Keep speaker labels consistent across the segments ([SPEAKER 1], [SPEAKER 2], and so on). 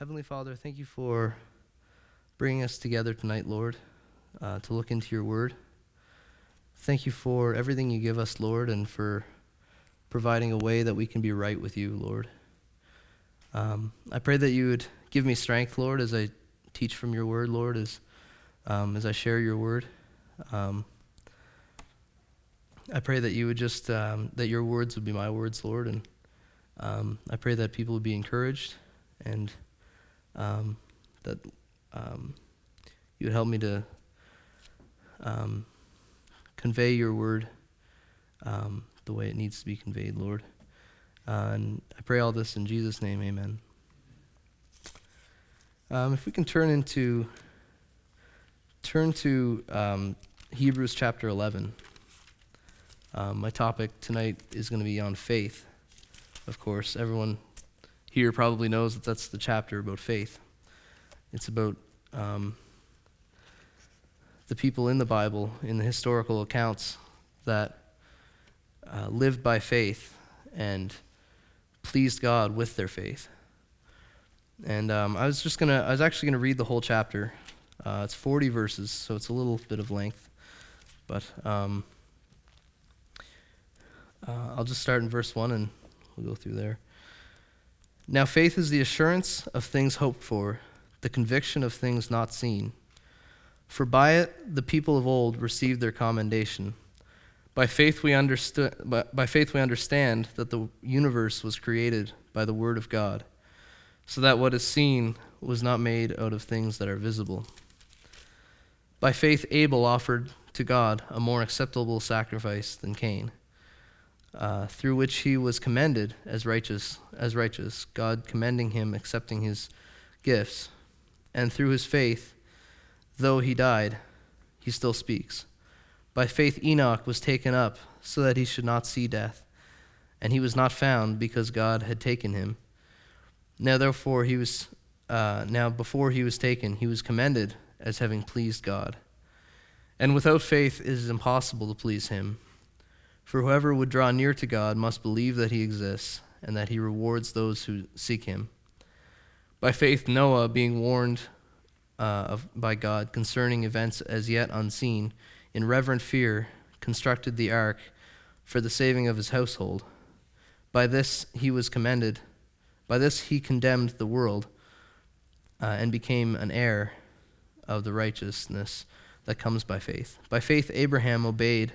[SPEAKER 1] Heavenly Father, thank you for bringing us together tonight, Lord, uh, to look into your word. Thank you for everything you give us, Lord, and for providing a way that we can be right with you, Lord. Um, I pray that you would give me strength, Lord, as I teach from your word, Lord, as, um, as I share your word. Um, I pray that you would just, um, that your words would be my words, Lord, and um, I pray that people would be encouraged and um, that um, you would help me to um, convey your word um, the way it needs to be conveyed, Lord. Uh, and I pray all this in Jesus' name, amen. Um, if we can turn into turn to um, Hebrews chapter 11. Um, my topic tonight is going to be on faith. Of course, everyone here probably knows that that's the chapter about faith. It's about um, the people in the Bible, in the historical accounts, that uh, lived by faith and pleased God with their faith. And um, I was just gonna, I was actually gonna read the whole chapter. Uh, it's 40 verses, so it's a little bit of length, but um, uh, I'll just start in verse one and we'll go through there. Now, faith is the assurance of things hoped for, the conviction of things not seen. For by it the people of old received their commendation. By faith we understood by, by faith we understand that the universe was created by the word of God, so that what is seen was not made out of things that are visible. By faith Abel offered to God a more acceptable sacrifice than Cain, uh, through which he was commended as righteous, as righteous, God commending him, accepting his gifts, and through his faith, though he died, he still speaks. By faith, Enoch was taken up so that he should not see death, and he was not found because God had taken him. Now, therefore, he was uh, now before he was taken, he was commended as having pleased God. And without faith, it is impossible to please him. For whoever would draw near to God must believe that he exists and that he rewards those who seek him. By faith, Noah, being warned uh, of, by God concerning events as yet unseen, in reverent fear, constructed the ark for the saving of his household. By this he was commended. By this he condemned the world uh, and became an heir of the righteousness that comes by faith. By faith, Abraham obeyed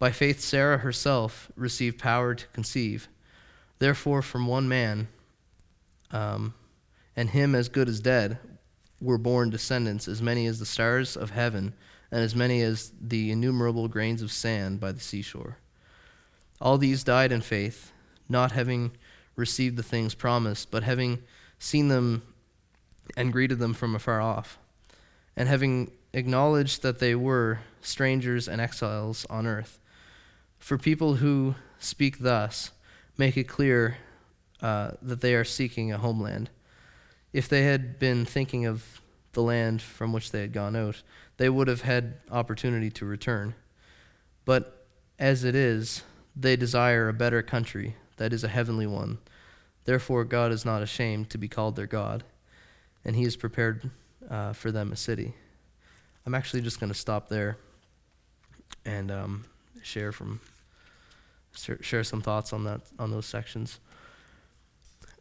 [SPEAKER 1] By faith, Sarah herself received power to conceive. Therefore, from one man, um, and him as good as dead, were born descendants, as many as the stars of heaven, and as many as the innumerable grains of sand by the seashore. All these died in faith, not having received the things promised, but having seen them and greeted them from afar off, and having acknowledged that they were strangers and exiles on earth. For people who speak thus make it clear uh, that they are seeking a homeland. If they had been thinking of the land from which they had gone out, they would have had opportunity to return. But as it is, they desire a better country, that is a heavenly one. Therefore, God is not ashamed to be called their God, and He has prepared uh, for them a city. I'm actually just going to stop there and um, share from share some thoughts on that on those sections.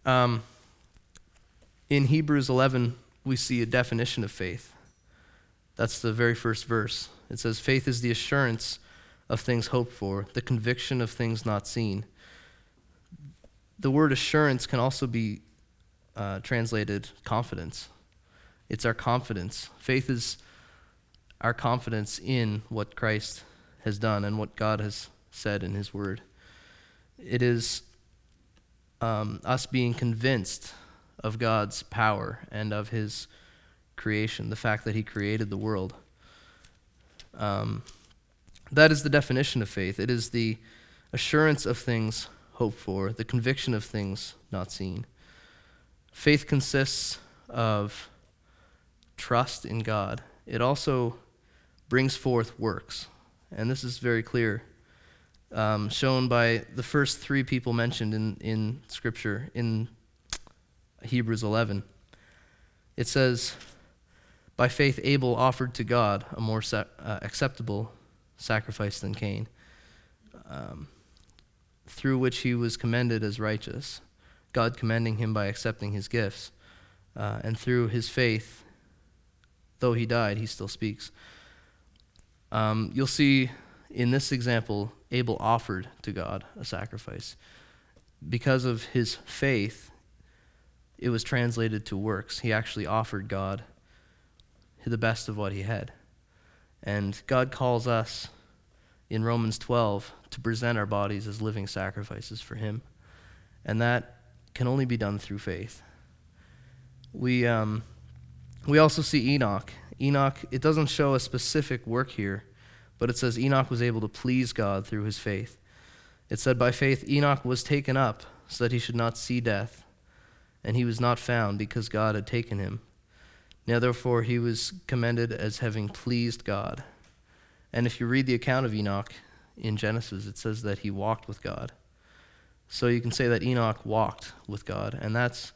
[SPEAKER 1] Um, in Hebrews 11, we see a definition of faith. That's the very first verse. It says, "Faith is the assurance of things hoped for, the conviction of things not seen." The word assurance can also be uh, translated confidence. It's our confidence. Faith is our confidence in what Christ has done and what God has said in His Word. It is um, us being convinced of God's power and of His creation, the fact that he created the world. Um, that is the definition of faith. It is the assurance of things hoped for, the conviction of things not seen. Faith consists of trust in God. It also brings forth works. And this is very clear, um, shown by the first three people mentioned in, in Scripture in Hebrews 11. It says, By faith, Abel offered to God a more sa- uh, acceptable sacrifice than Cain, um, through which he was commended as righteous, God commending him by accepting his gifts. Uh, and through his faith, though he died, he still speaks. Um, you'll see in this example, Abel offered to God a sacrifice. Because of his faith, it was translated to works. He actually offered God the best of what he had. And God calls us in Romans 12 to present our bodies as living sacrifices for him. And that can only be done through faith. We, um, we also see Enoch. Enoch, it doesn't show a specific work here, but it says Enoch was able to please God through his faith. It said, By faith, Enoch was taken up so that he should not see death, and he was not found because God had taken him. Now, therefore, he was commended as having pleased God. And if you read the account of Enoch in Genesis, it says that he walked with God. So you can say that Enoch walked with God, and that's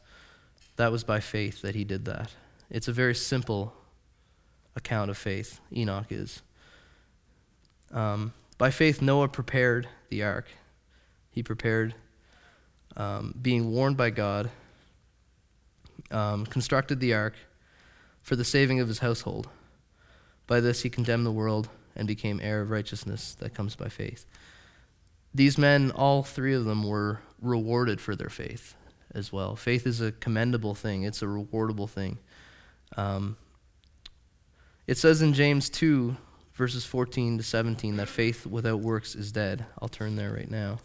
[SPEAKER 1] that was by faith that he did that. It's a very simple account of faith, Enoch is. Um, by faith, Noah prepared the ark. He prepared, um, being warned by God, um, constructed the ark for the saving of his household. By this, he condemned the world and became heir of righteousness that comes by faith. These men, all three of them, were rewarded for their faith as well. Faith is a commendable thing, it's a rewardable thing. Um, it says in James 2, verses 14 to 17, that faith without works is dead. I'll turn there right now.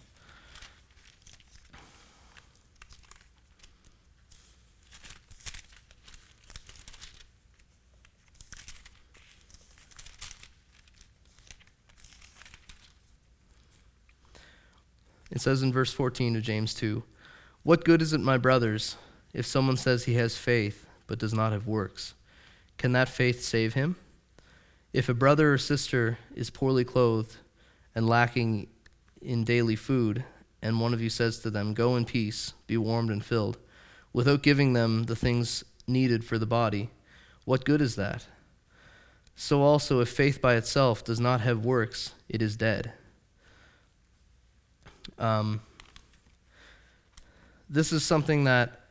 [SPEAKER 1] It says in verse 14 of James 2 What good is it, my brothers, if someone says he has faith but does not have works? Can that faith save him? If a brother or sister is poorly clothed and lacking in daily food, and one of you says to them, Go in peace, be warmed and filled, without giving them the things needed for the body, what good is that? So also, if faith by itself does not have works, it is dead. Um, this is something that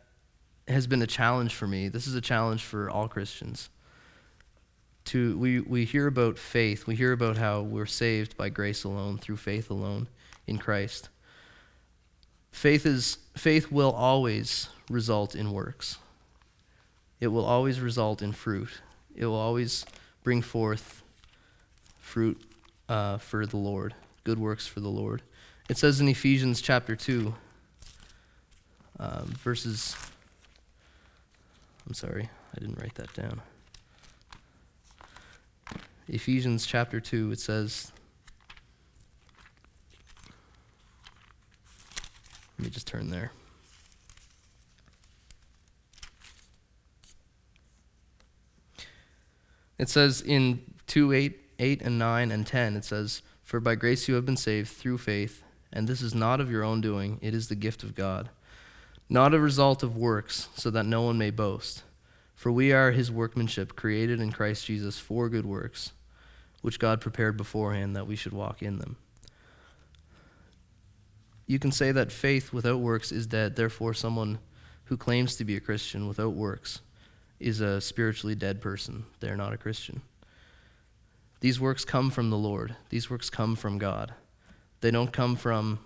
[SPEAKER 1] has been a challenge for me. This is a challenge for all Christians. To, we, we hear about faith. We hear about how we're saved by grace alone, through faith alone in Christ. Faith, is, faith will always result in works, it will always result in fruit. It will always bring forth fruit uh, for the Lord, good works for the Lord. It says in Ephesians chapter 2, uh, verses. I'm sorry, I didn't write that down. Ephesians chapter 2, it says. Let me just turn there. It says in 2 8, 8 and 9 and 10, it says, For by grace you have been saved through faith and this is not of your own doing, it is the gift of God. Not a result of works, so that no one may boast. For we are his workmanship, created in Christ Jesus for good works, which God prepared beforehand that we should walk in them. You can say that faith without works is dead, therefore, someone who claims to be a Christian without works is a spiritually dead person. They're not a Christian. These works come from the Lord, these works come from God. They don't come from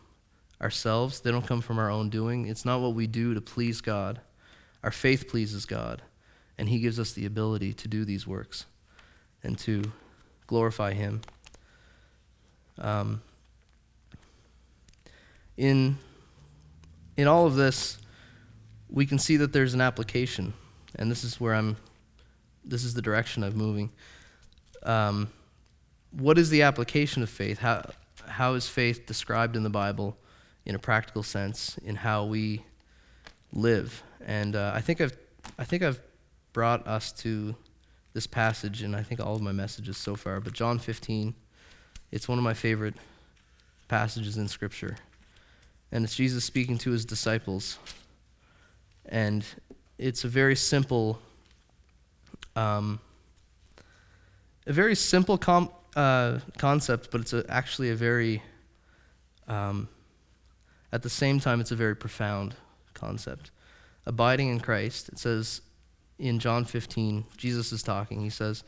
[SPEAKER 1] ourselves, they don't come from our own doing. It's not what we do to please God. Our faith pleases God, and He gives us the ability to do these works and to glorify Him. Um, in, in all of this, we can see that there's an application, and this is where I'm this is the direction I'm moving. Um, what is the application of faith? How, how is faith described in the Bible in a practical sense in how we live? And uh, I think I've I think I've brought us to this passage, and I think all of my messages so far. But John 15, it's one of my favorite passages in Scripture, and it's Jesus speaking to his disciples, and it's a very simple, um, a very simple com- uh, concept, but it's a, actually a very, um, at the same time, it's a very profound concept. Abiding in Christ, it says in John 15, Jesus is talking. He says,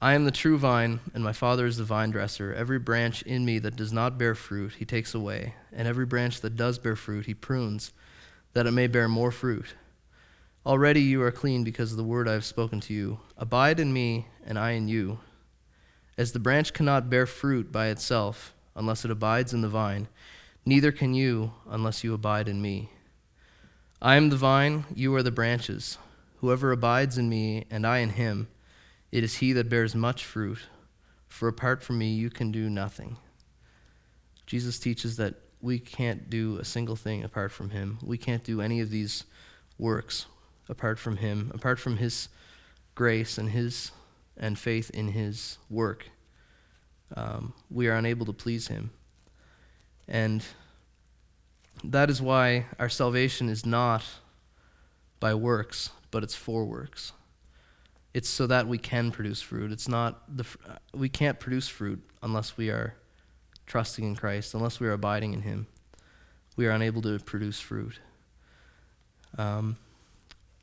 [SPEAKER 1] I am the true vine, and my Father is the vine dresser. Every branch in me that does not bear fruit, he takes away, and every branch that does bear fruit, he prunes, that it may bear more fruit. Already you are clean because of the word I have spoken to you. Abide in me, and I in you. As the branch cannot bear fruit by itself unless it abides in the vine, neither can you unless you abide in me. I am the vine, you are the branches. Whoever abides in me, and I in him, it is he that bears much fruit, for apart from me you can do nothing. Jesus teaches that we can't do a single thing apart from him. We can't do any of these works apart from him, apart from his grace and his and faith in his work, um, we are unable to please him. And that is why our salvation is not by works, but it's for works. It's so that we can produce fruit. It's not the we can't produce fruit unless we are trusting in Christ, unless we are abiding in Him. We are unable to produce fruit. Um,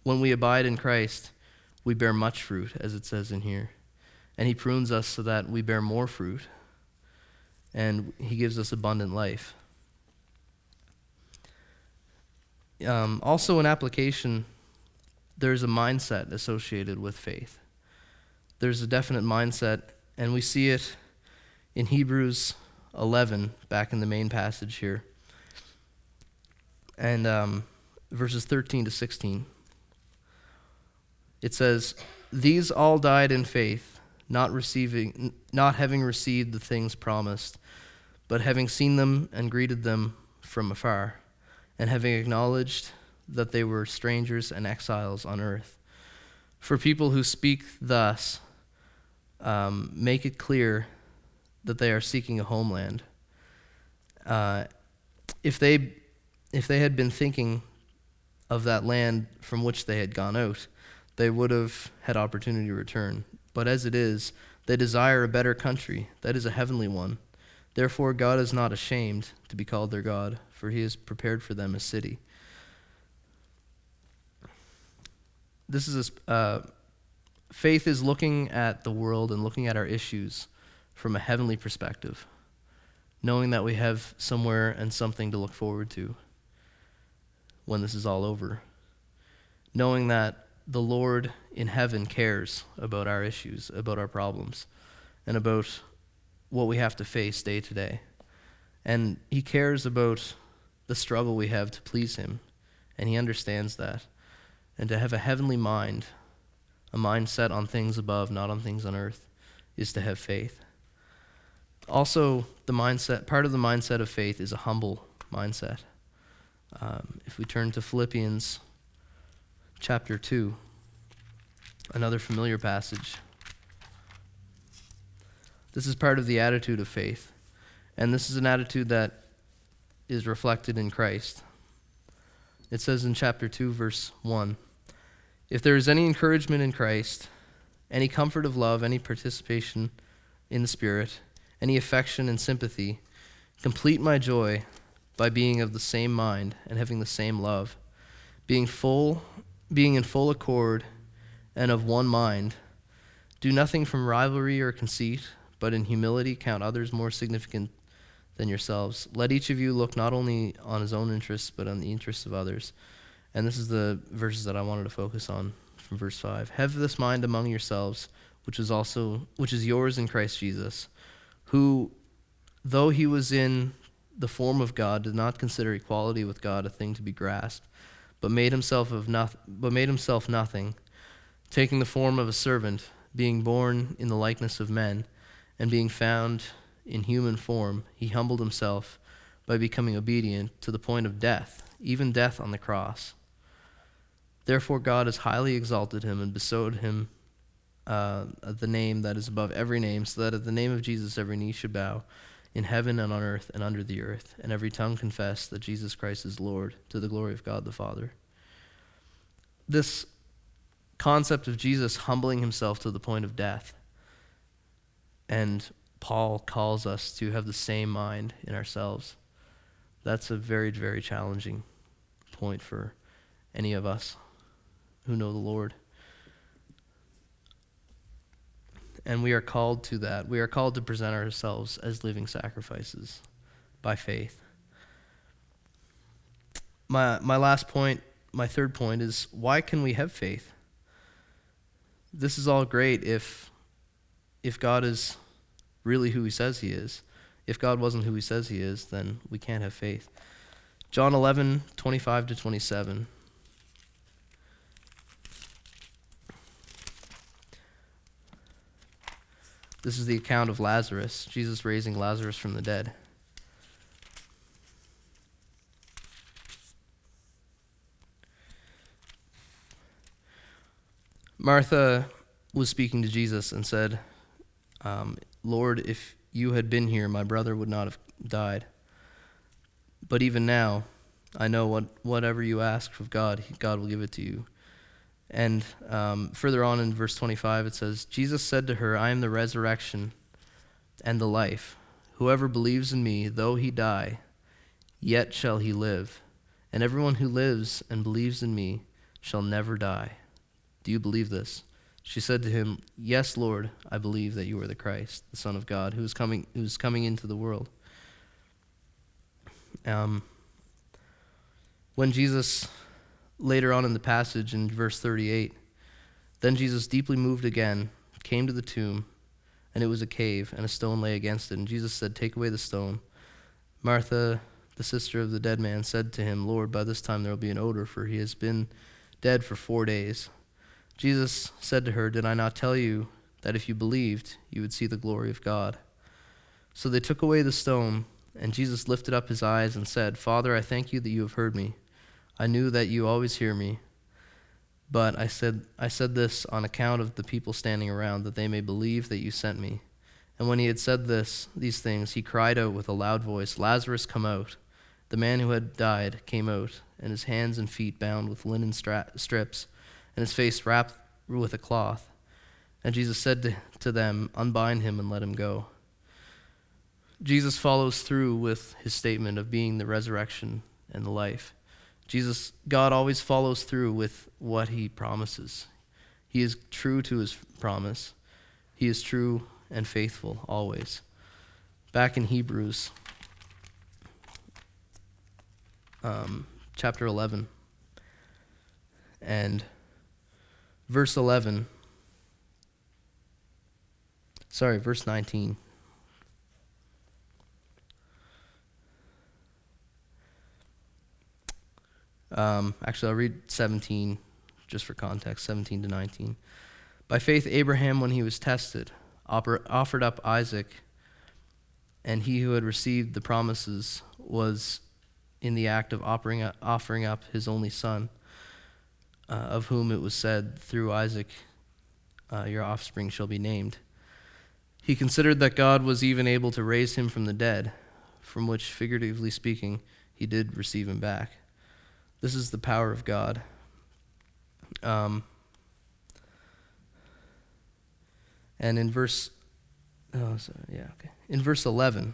[SPEAKER 1] when we abide in Christ, we bear much fruit, as it says in here. And He prunes us so that we bear more fruit. And He gives us abundant life. Um, also, an application, there's a mindset associated with faith. There's a definite mindset, and we see it in Hebrews 11, back in the main passage here, and um, verses 13 to 16. It says, These all died in faith, not receiving not having received the things promised, but having seen them and greeted them from afar, and having acknowledged that they were strangers and exiles on earth. For people who speak thus um, make it clear that they are seeking a homeland. Uh, if they if they had been thinking of that land from which they had gone out, they would have had opportunity to return. But as it is, they desire a better country, that is a heavenly one. Therefore, God is not ashamed to be called their God, for he has prepared for them a city. This is a, uh, faith is looking at the world and looking at our issues from a heavenly perspective, knowing that we have somewhere and something to look forward to when this is all over, knowing that the Lord in heaven cares about our issues, about our problems, and about what we have to face day to day. And He cares about the struggle we have to please Him, and He understands that. And to have a heavenly mind, a mind set on things above, not on things on earth, is to have faith. Also, the mindset, part of the mindset of faith is a humble mindset. Um, if we turn to Philippians chapter 2, another familiar passage. This is part of the attitude of faith. And this is an attitude that is reflected in Christ. It says in chapter 2, verse 1 If there is any encouragement in Christ, any comfort of love, any participation in the Spirit, any affection and sympathy, complete my joy by being of the same mind and having the same love, being full being in full accord and of one mind. Do nothing from rivalry or conceit, but in humility count others more significant than yourselves. Let each of you look not only on his own interests, but on the interests of others. And this is the verses that I wanted to focus on from verse 5. Have this mind among yourselves, which is also which is yours in Christ Jesus, who though he was in the form of God did not consider equality with God a thing to be grasped but made himself of nothing, but made himself nothing, taking the form of a servant, being born in the likeness of men, and being found in human form, he humbled himself by becoming obedient to the point of death, even death on the cross. Therefore, God has highly exalted him and bestowed him uh, the name that is above every name, so that at the name of Jesus every knee should bow in heaven and on earth and under the earth, and every tongue confess that Jesus Christ is Lord, to the glory of God the Father. This concept of Jesus humbling himself to the point of death, and Paul calls us to have the same mind in ourselves. That's a very, very challenging point for any of us who know the Lord. And we are called to that. We are called to present ourselves as living sacrifices by faith. My, my last point, my third point, is why can we have faith? This is all great if, if God is really who he says he is. If God wasn't who he says he is, then we can't have faith. John 11, 25 to 27. This is the account of Lazarus, Jesus raising Lazarus from the dead. Martha was speaking to Jesus and said, um, Lord, if you had been here, my brother would not have died. But even now, I know what whatever you ask of God, God will give it to you. And um, further on in verse 25, it says, Jesus said to her, I am the resurrection and the life. Whoever believes in me, though he die, yet shall he live. And everyone who lives and believes in me shall never die. Do you believe this? She said to him, Yes, Lord, I believe that you are the Christ, the Son of God, who is coming, who is coming into the world. Um, when Jesus later on in the passage in verse 38. Then Jesus, deeply moved again, came to the tomb, and it was a cave, and a stone lay against it. And Jesus said, Take away the stone. Martha, the sister of the dead man, said to him, Lord, by this time there will be an odor, for he has been dead for four days. Jesus said to her, Did I not tell you that if you believed, you would see the glory of God? So they took away the stone, and Jesus lifted up his eyes and said, Father, I thank you that you have heard me. I knew that you always hear me, but I said, I said this on account of the people standing around, that they may believe that you sent me. And when he had said this, these things, he cried out with a loud voice, Lazarus, come out. The man who had died came out, and his hands and feet bound with linen stra- strips, and his face wrapped with a cloth. And Jesus said to, to them, Unbind him and let him go. Jesus follows through with his statement of being the resurrection and the life. Jesus, God always follows through with what he promises. He is true to his promise. He is true and faithful always. Back in Hebrews um, chapter 11 and verse 11. Sorry, verse 19. Um, actually, I'll read 17 just for context 17 to 19. By faith, Abraham, when he was tested, offered up Isaac, and he who had received the promises was in the act of offering up, offering up his only son, uh, of whom it was said, Through Isaac uh, your offspring shall be named. He considered that God was even able to raise him from the dead, from which, figuratively speaking, he did receive him back. This is the power of God. Um, and in verse, oh, sorry, yeah, okay. In verse 11,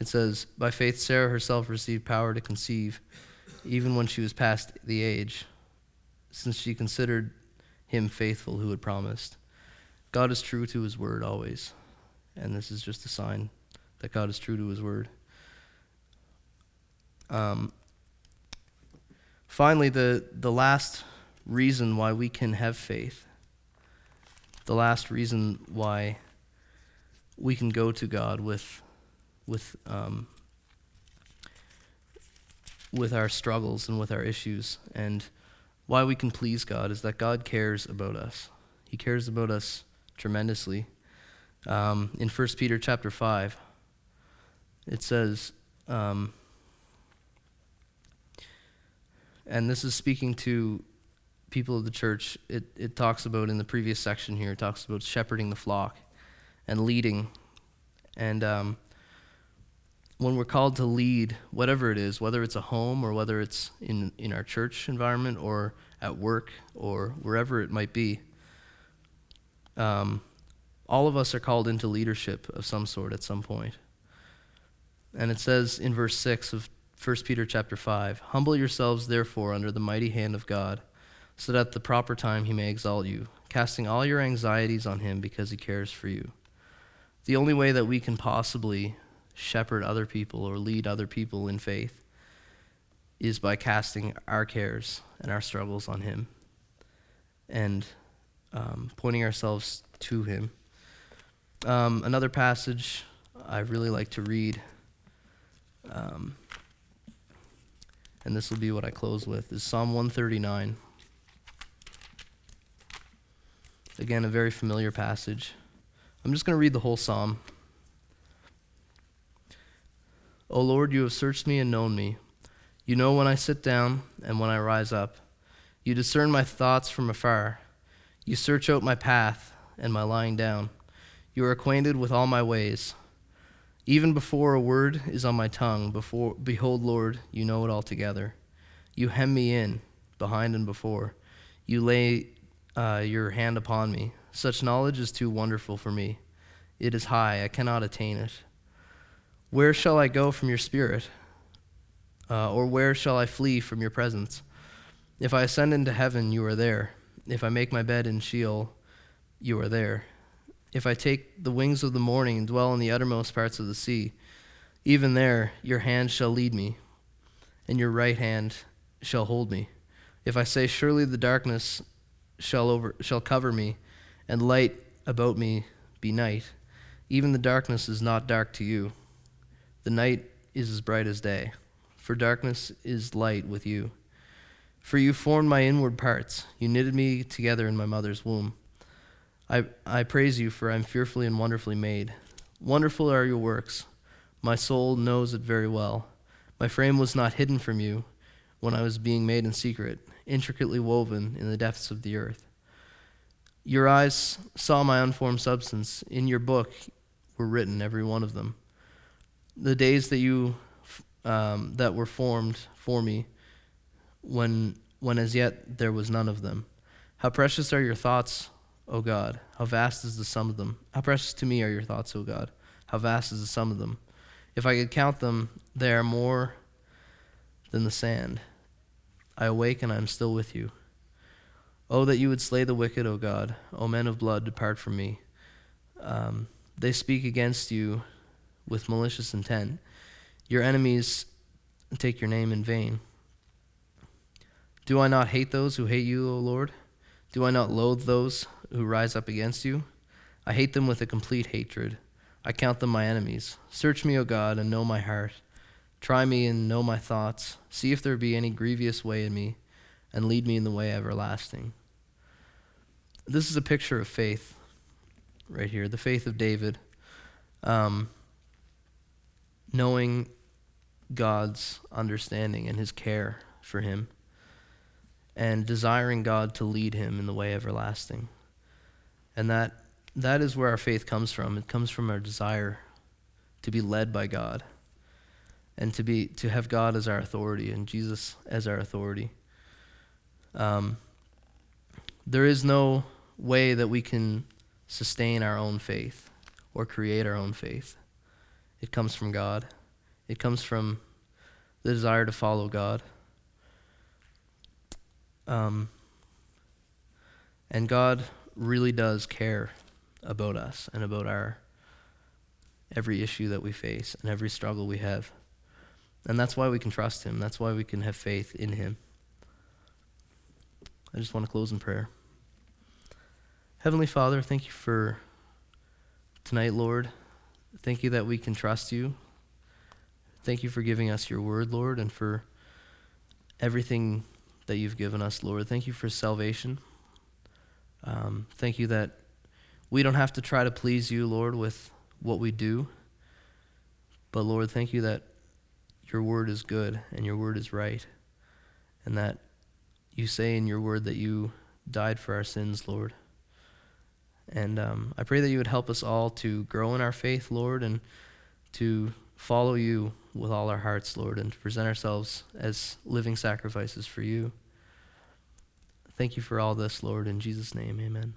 [SPEAKER 1] it says, By faith, Sarah herself received power to conceive, even when she was past the age, since she considered him faithful who had promised. God is true to his word always. And this is just a sign that God is true to his word. Um, finally, the, the last reason why we can have faith, the last reason why we can go to God with, with, um, with our struggles and with our issues and why we can please God is that God cares about us. He cares about us tremendously. Um, in 1 Peter chapter 5, it says, um, and this is speaking to people of the church. It, it talks about in the previous section here, it talks about shepherding the flock and leading. And um, when we're called to lead, whatever it is, whether it's a home or whether it's in, in our church environment or at work or wherever it might be, um, all of us are called into leadership of some sort at some point. And it says in verse 6 of 1 Peter chapter 5 Humble yourselves, therefore, under the mighty hand of God, so that at the proper time he may exalt you, casting all your anxieties on him because he cares for you. The only way that we can possibly shepherd other people or lead other people in faith is by casting our cares and our struggles on Him and um, pointing ourselves to Him. Um, another passage I really like to read, um, and this will be what I close with, is Psalm 139. Again, a very familiar passage. I'm just going to read the whole psalm. O Lord, you have searched me and known me. You know when I sit down and when I rise up. You discern my thoughts from afar. You search out my path and my lying down. You are acquainted with all my ways. Even before a word is on my tongue, before, behold, Lord, you know it altogether. You hem me in, behind and before. You lay uh, your hand upon me. Such knowledge is too wonderful for me. It is high, I cannot attain it. Where shall I go from your spirit? Uh, or where shall I flee from your presence? If I ascend into heaven, you are there. If I make my bed in Sheol, you are there. If I take the wings of the morning and dwell in the uttermost parts of the sea, even there your hand shall lead me, and your right hand shall hold me. If I say, Surely the darkness shall, over, shall cover me, and light about me be night, even the darkness is not dark to you. The night is as bright as day, for darkness is light with you. For you formed my inward parts, you knitted me together in my mother's womb. I, I praise you, for I am fearfully and wonderfully made. Wonderful are your works. My soul knows it very well. My frame was not hidden from you when I was being made in secret, intricately woven in the depths of the earth. Your eyes saw my unformed substance. In your book were written, every one of them the days that you um, that were formed for me when when as yet there was none of them how precious are your thoughts o god how vast is the sum of them? How precious to me are your thoughts o god. How vast is the sum of them? If i could count them they are more than the sand. I awake and i am still with you. Oh that you would slay the wicked o god. O men of blood depart from me. Um, they speak against you with malicious intent. Your enemies take your name in vain. Do I not hate those who hate you, O Lord? Do I not loathe those who rise up against you? I hate them with a complete hatred. I count them my enemies. Search me, O God, and know my heart. Try me and know my thoughts. See if there be any grievous way in me, and lead me in the way everlasting. This is a picture of faith right here, the faith of David. Um, knowing God's understanding and his care for him, and desiring God to lead him in the way everlasting. And that, that is where our faith comes from. It comes from our desire to be led by God and to, be, to have God as our authority and Jesus as our authority. Um, there is no way that we can sustain our own faith or create our own faith. It comes from God. It comes from the desire to follow God. Um, and God really does care about us and about our every issue that we face and every struggle we have. And that's why we can trust Him. That's why we can have faith in Him. I just want to close in prayer. Heavenly Father, thank you for tonight, Lord. Thank you that we can trust you. Thank you for giving us your word, Lord, and for everything that you've given us, Lord. Thank you for salvation. Um, thank you that we don't have to try to please you, Lord, with what we do. But Lord, thank you that your word is good and your word is right. And that you say in your word that you died for our sins, Lord. And um, I pray that you would help us all to grow in our faith, Lord, and to follow you with all our hearts, Lord, and to present ourselves as living sacrifices for you. Thank you for all this, Lord. In Jesus' name, amen.